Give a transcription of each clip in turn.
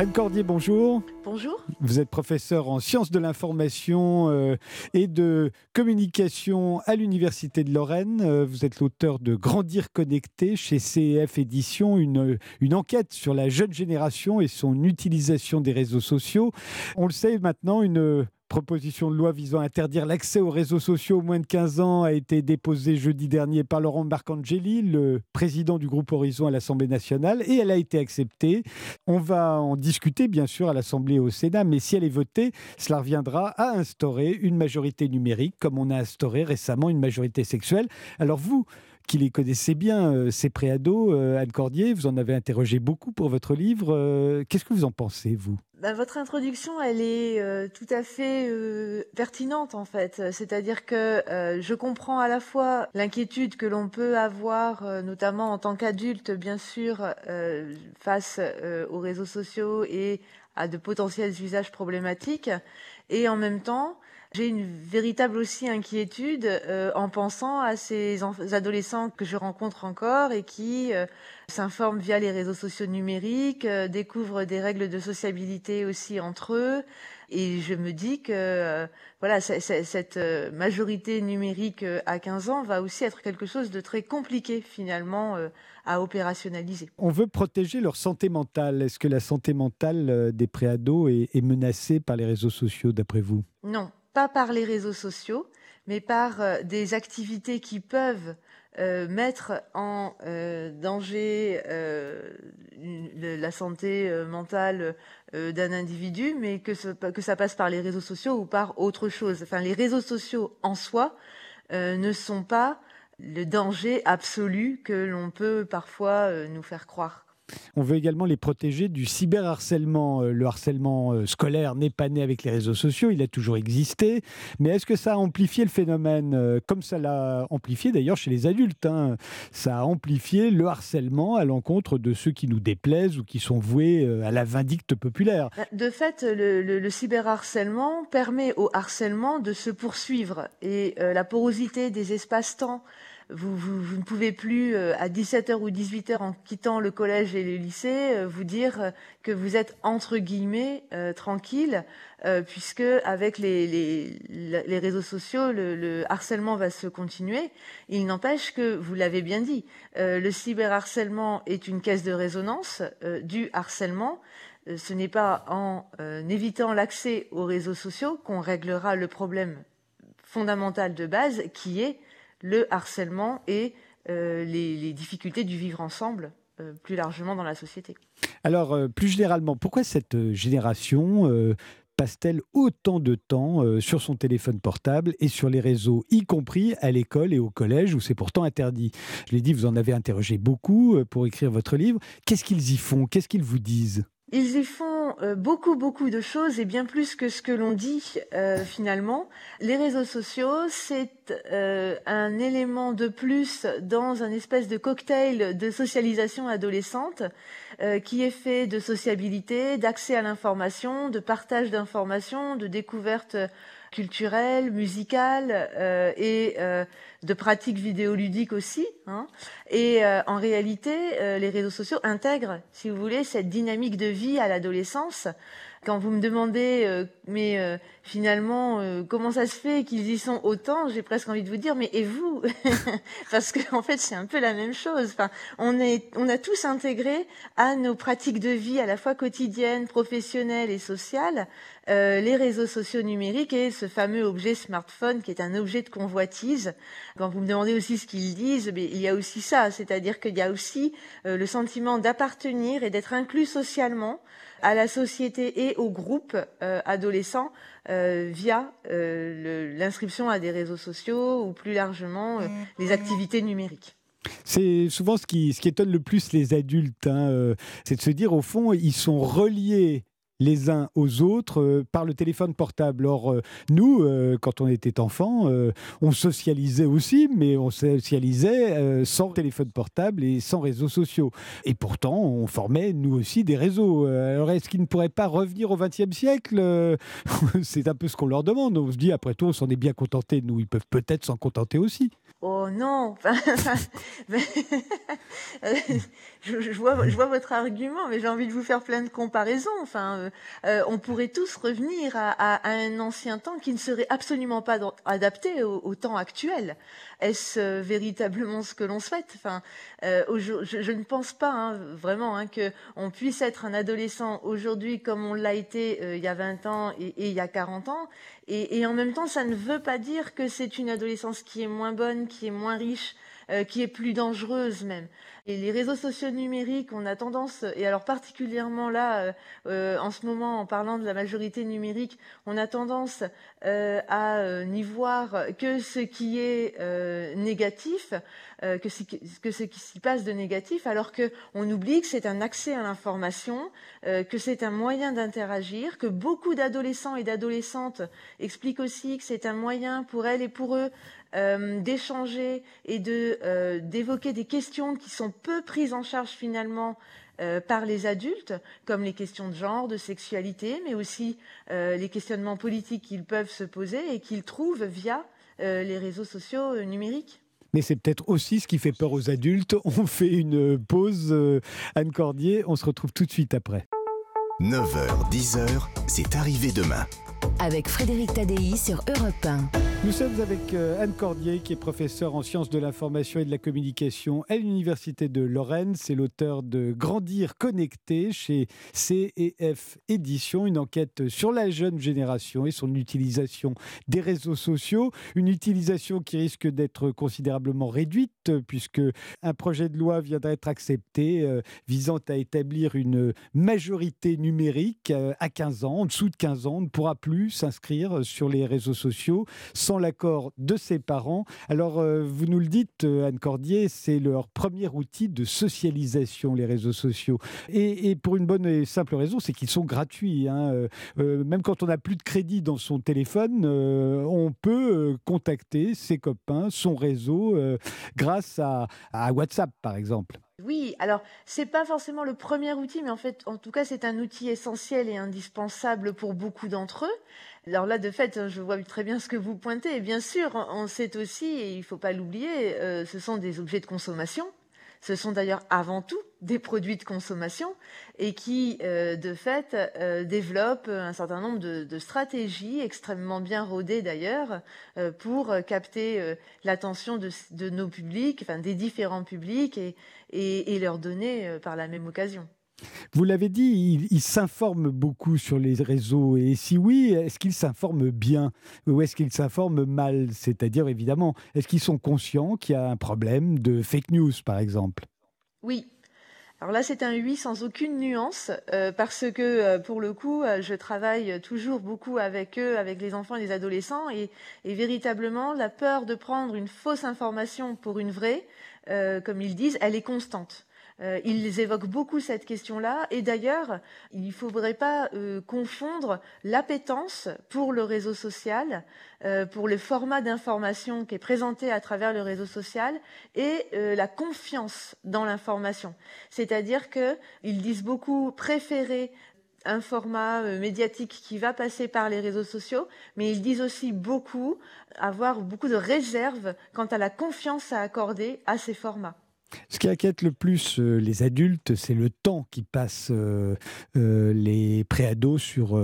Anne Cordier, bonjour. Bonjour. Vous êtes professeur en sciences de l'information euh, et de communication à l'Université de Lorraine. Euh, vous êtes l'auteur de Grandir connecté chez CEF Éditions, une, une enquête sur la jeune génération et son utilisation des réseaux sociaux. On le sait maintenant, une proposition de loi visant à interdire l'accès aux réseaux sociaux aux moins de 15 ans a été déposée jeudi dernier par Laurent Marcangeli, le président du groupe Horizon à l'Assemblée nationale, et elle a été acceptée. On va en discuter bien sûr à l'Assemblée et au Sénat, mais si elle est votée, cela reviendra à instaurer une majorité numérique, comme on a instauré récemment une majorité sexuelle. Alors vous, qui les connaissez bien, euh, ces préados, euh, Anne Cordier, vous en avez interrogé beaucoup pour votre livre. Euh, qu'est-ce que vous en pensez, vous? Bah, votre introduction, elle est tout à fait pertinente en fait. C'est-à-dire que je comprends à la fois l'inquiétude que l'on peut avoir, notamment en tant qu'adulte, bien sûr, face aux réseaux sociaux et à de potentiels usages problématiques, et en même temps, j'ai une véritable aussi inquiétude euh, en pensant à ces adolescents que je rencontre encore et qui euh, s'informent via les réseaux sociaux numériques, euh, découvrent des règles de sociabilité aussi entre eux. Et je me dis que voilà, cette majorité numérique à 15 ans va aussi être quelque chose de très compliqué finalement à opérationnaliser. On veut protéger leur santé mentale. Est-ce que la santé mentale des préados est, est menacée par les réseaux sociaux d'après vous? Non, pas par les réseaux sociaux, mais par euh, des activités qui peuvent euh, mettre en euh, danger la santé mentale d'un individu, mais que, que ça passe par les réseaux sociaux ou par autre chose. Enfin, les réseaux sociaux en soi ne sont pas le danger absolu que l'on peut parfois nous faire croire. On veut également les protéger du cyberharcèlement. Euh, le harcèlement euh, scolaire n'est pas né avec les réseaux sociaux, il a toujours existé. Mais est-ce que ça a amplifié le phénomène euh, Comme ça l'a amplifié d'ailleurs chez les adultes. Hein? Ça a amplifié le harcèlement à l'encontre de ceux qui nous déplaisent ou qui sont voués à la vindicte populaire? Bah, de fait, le, le, cyberharcèlement permet au harcèlement de se poursuivre. Et la porosité des espaces-temps vous, ne pouvez plus, euh, à 17h ou 18h, en quittant le collège et le lycée, euh, vous dire euh, que vous êtes, entre guillemets, tranquille, puisque avec les, réseaux sociaux, le, le, harcèlement va se continuer. Il n'empêche que, vous l'avez bien dit, le cyberharcèlement est une caisse de résonance du harcèlement. Ce n'est pas en évitant l'accès aux réseaux sociaux qu'on réglera le problème fondamental de base qui est le harcèlement et euh, les, difficultés du vivre ensemble euh, plus largement dans la société. Alors, euh, plus généralement, pourquoi cette génération passe-t-elle autant de temps sur son téléphone portable et sur les réseaux, y compris à l'école et au collège où c'est pourtant interdit? Je l'ai dit, vous en avez interrogé beaucoup pour écrire votre livre. Qu'est-ce qu'ils y font? Qu'est-ce qu'ils vous disent? Ils y font euh, beaucoup, beaucoup de choses et bien plus que ce que l'on dit euh, finalement. Les réseaux sociaux, c'est euh, un élément de plus dans un espèce de cocktail de socialisation adolescente qui est fait de sociabilité, d'accès à l'information, de partage d'informations, de découverte culturelle, musicale et de pratiques vidéoludiques aussi. Hein. Et euh, en réalité, euh, les réseaux sociaux intègrent, si vous voulez, cette dynamique de vie à l'adolescence. Quand vous me demandez, euh, mais finalement, comment ça se fait qu'ils y sont autant, j'ai presque envie de vous dire, mais et vous Parce que en fait, c'est un peu la même chose. Enfin, on est, on a tous intégré à nos pratiques de vie, à la fois quotidiennes, professionnelles et sociales, les réseaux sociaux numériques et ce fameux objet smartphone qui est un objet de convoitise quand vous me demandez aussi ce qu'ils disent, mais il y a aussi ça, c'est-à-dire qu'il y a aussi euh, le sentiment d'appartenir et d'être inclus socialement à la société et au groupe euh, adolescent euh, via l'inscription à des réseaux sociaux ou plus largement les activités numériques. C'est souvent ce qui, ce qui étonne le plus les adultes, hein, c'est de se dire au fond, ils sont reliés les uns aux autres euh, par le téléphone portable. Or, euh, nous, euh, quand on était enfant, on socialisait aussi, mais on socialisait sans téléphone portable et sans réseaux sociaux. Et pourtant, on formait, nous aussi, des réseaux. Alors, est-ce qu'ils ne pourraient pas revenir au XXe siècle C'est un peu ce qu'on leur demande. On se dit, après tout, on s'en est bien contenté. Nous, ils peuvent peut-être s'en contenter aussi. Oh Oh non je, vois, je vois votre argument, mais j'ai envie de vous faire plein de comparaisons. Enfin, euh, euh, on pourrait tous revenir à, un ancien temps qui ne serait absolument pas adapté au, temps actuel. Est-ce euh, véritablement ce que l'on souhaite? Enfin, je, ne pense pas hein, vraiment hein, qu'on puisse être un adolescent aujourd'hui comme on l'a été il y a 20 ans et, il y a 40 ans. Et, et en même temps, ça ne veut pas dire que c'est une adolescence qui est moins bonne, qui est moins riche, qui est plus dangereuse même. Et les réseaux sociaux numériques, on a tendance, et alors particulièrement là, euh, euh, en ce moment, en parlant de la majorité numérique, on a tendance euh, à n'y voir que ce qui est négatif, que, ce, que ce qui s'y passe de négatif, alors qu'on oublie que c'est un accès à l'information, que c'est un moyen d'interagir, que beaucoup d'adolescents et d'adolescentes expliquent aussi que c'est un moyen pour elles et pour eux euh, d'échanger et de euh, d'évoquer des questions qui sont peu prises en charge finalement euh, par les adultes, comme les questions de genre, de sexualité, mais aussi les questionnements politiques qu'ils peuvent se poser et qu'ils trouvent via les réseaux sociaux numériques. Mais c'est peut-être aussi ce qui fait peur aux adultes. On fait une pause, Anne Cordier, on se retrouve tout de suite après. 9h, 10h, c'est arrivé demain avec Frédéric Tadei sur Europe 1. Nous sommes avec euh, Anne Cordier, qui est professeure en sciences de l'information et de la communication à l'Université de Lorraine. C'est l'auteur de Grandir connecté chez CEF Éditions, une enquête sur la jeune génération et son utilisation des réseaux sociaux. Une utilisation qui risque d'être considérablement réduite, puisque un projet de loi vient d'être accepté euh, visant à établir une majorité numérique euh, à 15 ans. En dessous de 15 ans, on ne pourra plus s'inscrire sur les réseaux sociaux sans l'accord de ses parents. Alors, euh, vous nous le dites, euh, Anne Cordier, c'est leur premier outil de socialisation, les réseaux sociaux. Et, pour une bonne et simple raison, c'est qu'ils sont gratuits. Hein. Euh, même quand on n'a plus de crédit dans son téléphone, on peut contacter ses copains, son réseau, grâce à WhatsApp, par exemple. Oui, alors c'est pas forcément le premier outil, mais en fait, en tout cas, c'est un outil essentiel et indispensable pour beaucoup d'entre eux. Alors là, de fait, je vois très bien ce que vous pointez. Et bien sûr, on sait aussi, et il faut pas l'oublier, euh, ce sont des objets de consommation. Ce sont d'ailleurs avant tout des produits de consommation et qui, euh, de fait, euh, développent un certain nombre de, stratégies extrêmement bien rodées d'ailleurs euh, pour capter l'attention de, nos publics, enfin des différents publics et, et leur donner par la même occasion. Vous l'avez dit, ils s'informent beaucoup sur les réseaux. Et si oui, est-ce qu'ils s'informent bien ou est-ce qu'ils s'informent mal? C'est-à-dire, évidemment, est-ce qu'ils sont conscients qu'il y a un problème de fake news, par exemple? Oui. Alors là, c'est un oui sans aucune nuance, euh, parce que euh, pour le coup, euh, je travaille toujours beaucoup avec eux, avec les enfants et les adolescents, et véritablement, la peur de prendre une fausse information pour une vraie, comme ils disent, elle est constante. Euh, ils évoquent beaucoup cette question-là. Et d'ailleurs, il ne faudrait pas euh, confondre l'appétence pour le réseau social, euh, pour le format d'information qui est présenté à travers le réseau social, et la confiance dans l'information. C'est-à-dire qu'ils disent beaucoup préférer un format médiatique qui va passer par les réseaux sociaux, mais ils disent aussi beaucoup avoir beaucoup de réserves quant à la confiance à accorder à ces formats. Ce qui inquiète le plus euh, les adultes, c'est le temps qui passent euh, euh, les préados sur,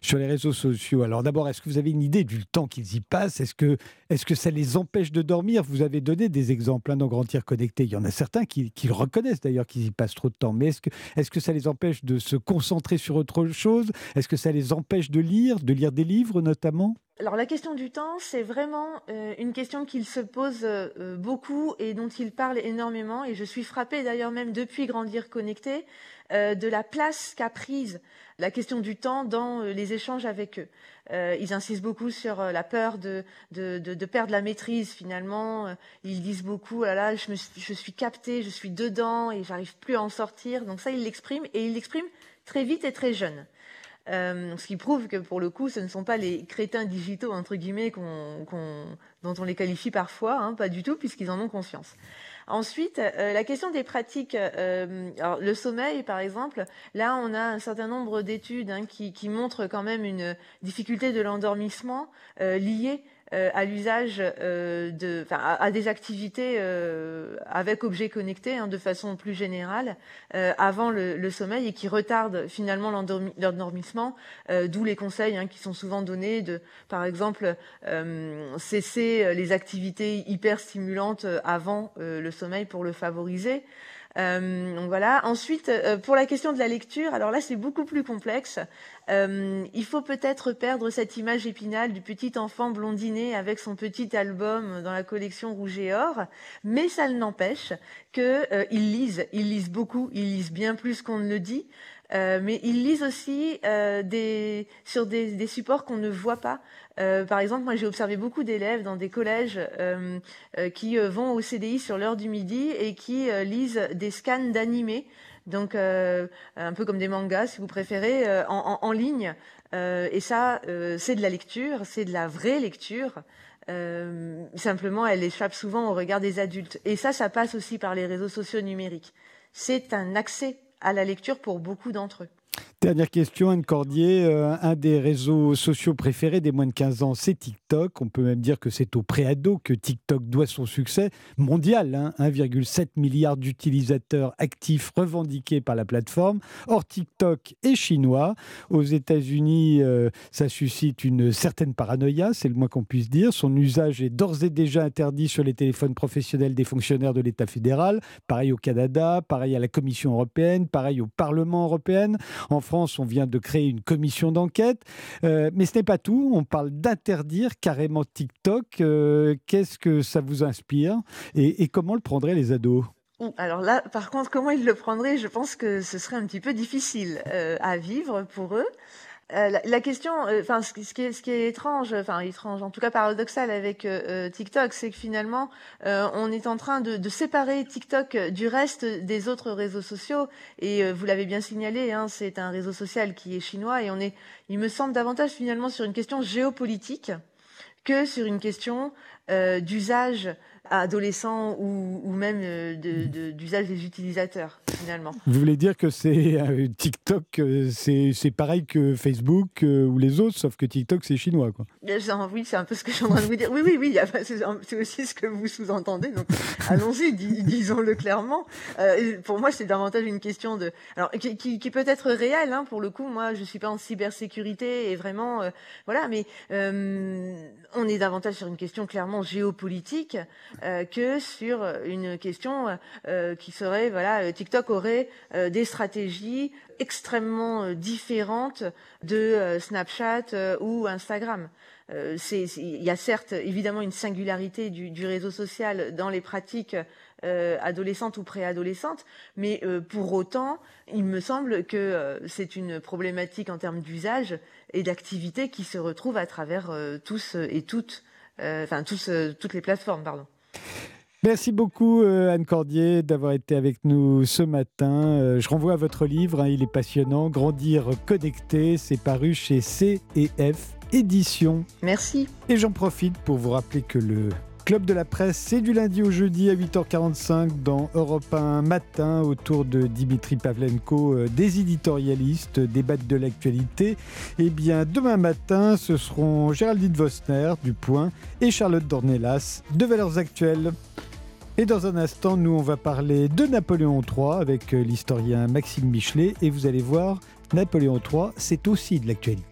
sur les réseaux sociaux. Alors d'abord, est-ce que vous avez une idée du temps qu'ils y passent? Est-ce que, est que ça les empêche de dormir? Vous avez donné des exemples hein, dans Grand Tir Connecté. Il y en a certains qui, qui le reconnaissent d'ailleurs qu'ils y passent trop de temps. Mais est-ce que, est que ça les empêche de se concentrer sur autre chose? Est-ce que ça les empêche de lire, de lire des livres notamment? Alors la question du temps, c'est vraiment euh, une question qu'il se pose euh, beaucoup et dont il parle énormément. Et je suis frappée d'ailleurs même depuis Grandir Connecté euh, de la place qu'a prise la question du temps dans les échanges avec eux. ils insistent beaucoup sur la peur de, de, perdre la maîtrise finalement. Ils disent beaucoup, là là, je, me, je suis capté, je suis dedans et j'arrive plus à en sortir. Donc ça, ils l'expriment et ils l'expriment très vite et très jeune. Euh, ce qui prouve que pour le coup, ce ne sont pas les crétins digitaux, entre guillemets, dont on les qualifie parfois, hein, pas du tout, puisqu'ils en ont conscience. Ensuite, euh, la question des pratiques, euh, le sommeil par exemple, là on a un certain nombre d'études hein, qui, montrent quand même une difficulté de l'endormissement liée à l'usage de, à, des activités avec objets connectés hein, de façon plus générale avant le, sommeil et qui retardent finalement l'endormissement, d'où les conseils hein, qui sont souvent donnés de, par exemple, cesser les activités hyper stimulantes avant le sommeil pour le favoriser. Euh, donc voilà. Ensuite, euh, pour la question de la lecture, alors là c'est beaucoup plus complexe. Euh, il faut peut-être perdre cette image épinale du petit enfant blondiné avec son petit album dans la collection Rouge et Or, mais ça n'empêche qu'ils lisent, ils lisent beaucoup, ils lisent bien plus qu'on ne le dit. Euh, mais ils lisent aussi euh, des, sur des, des supports qu'on ne voit pas. Euh, par exemple, moi j'ai observé beaucoup d'élèves dans des collèges qui vont au CDI sur l'heure du midi et qui lisent des scans d'animés, donc un peu comme des mangas si vous préférez, en, en, en, ligne. et ça, c'est de la lecture, c'est de la vraie lecture. simplement, elle échappe souvent au regard des adultes. Et ça, ça passe aussi par les réseaux sociaux numériques. C'est un accès à la lecture pour beaucoup d'entre eux. Dernière question, Anne Cordier. Euh, un des réseaux sociaux préférés des moins de 15 ans, c'est TikTok. On peut même dire que c'est au préado que TikTok doit son succès mondial. 1,7 hein. milliard d'utilisateurs actifs revendiqués par la plateforme. Or, TikTok est chinois. Aux États-Unis, euh, ça suscite une certaine paranoïa, c'est le moins qu'on puisse dire. Son usage est d'ores et déjà interdit sur les téléphones professionnels des fonctionnaires de l'État fédéral. Pareil au Canada, pareil à la Commission européenne, pareil au Parlement européen. En On vient de créer une commission d'enquête. Euh, mais ce n'est pas tout. On parle d'interdire carrément TikTok. Euh, qu'est-ce que ça vous inspire et, comment le prendraient les ados? Alors là, par contre, comment ils le prendraient? Je pense que ce serait un petit peu difficile euh, à vivre pour eux. Euh, la, question, euh, enfin, ce, qui est, étrange, enfin étrange, en tout cas paradoxal avec euh, TikTok, c'est que finalement, on est en train de, de, séparer TikTok du reste des autres réseaux sociaux. Et vous l'avez bien signalé, hein, c'est un réseau social qui est chinois, et on est, il me semble, davantage finalement sur une question géopolitique que sur une question d'usage adolescents ou, ou même euh, d'usage de, des utilisateurs, finalement. Vous voulez dire que c'est euh, TikTok, euh, c'est pareil que Facebook ou les autres, sauf que TikTok, c'est chinois, quoi. Oui, c'est un peu ce que je suis en train de vous dire. Oui, oui, oui, c'est aussi ce que vous sous-entendez. Donc, allons-y, disons-le clairement. pour moi, c'est davantage une question de, alors qui, qui, peut être réelle. Hein, pour le coup, moi, je suis pas en cybersécurité et vraiment, voilà, mais on est davantage sur une question clairement géopolitique. Euh, que sur une question euh, qui serait voilà euh, TikTok aurait des stratégies extrêmement différentes de Snapchat ou Instagram. il y a certes évidemment une singularité du, réseau social dans les pratiques adolescentes ou préadolescentes, mais pour autant, il me semble que c'est une problématique en termes d'usage et d'activité qui se retrouve à travers tous et toutes, enfin tous, toutes les plateformes, pardon. Merci beaucoup euh, Anne Cordier d'avoir été avec nous ce matin. Euh, je renvoie à votre livre, hein, il est passionnant, Grandir connecté, c'est paru chez C&F Éditions. Merci. Et j'en profite pour vous rappeler que le Club de la presse, c'est du lundi au jeudi à 8h45 dans Europe 1 matin autour de Dimitri Pavlenko, euh, des éditorialistes, débattent de l'actualité. Et eh bien demain matin, ce seront Géraldine Vosner du Point et Charlotte Dornelas de Valeurs Actuelles. Et dans un instant, nous, on va parler de Napoléon III avec euh, l'historien Maxime Michelet. Et vous allez voir, Napoléon III, c'est aussi de l'actualité.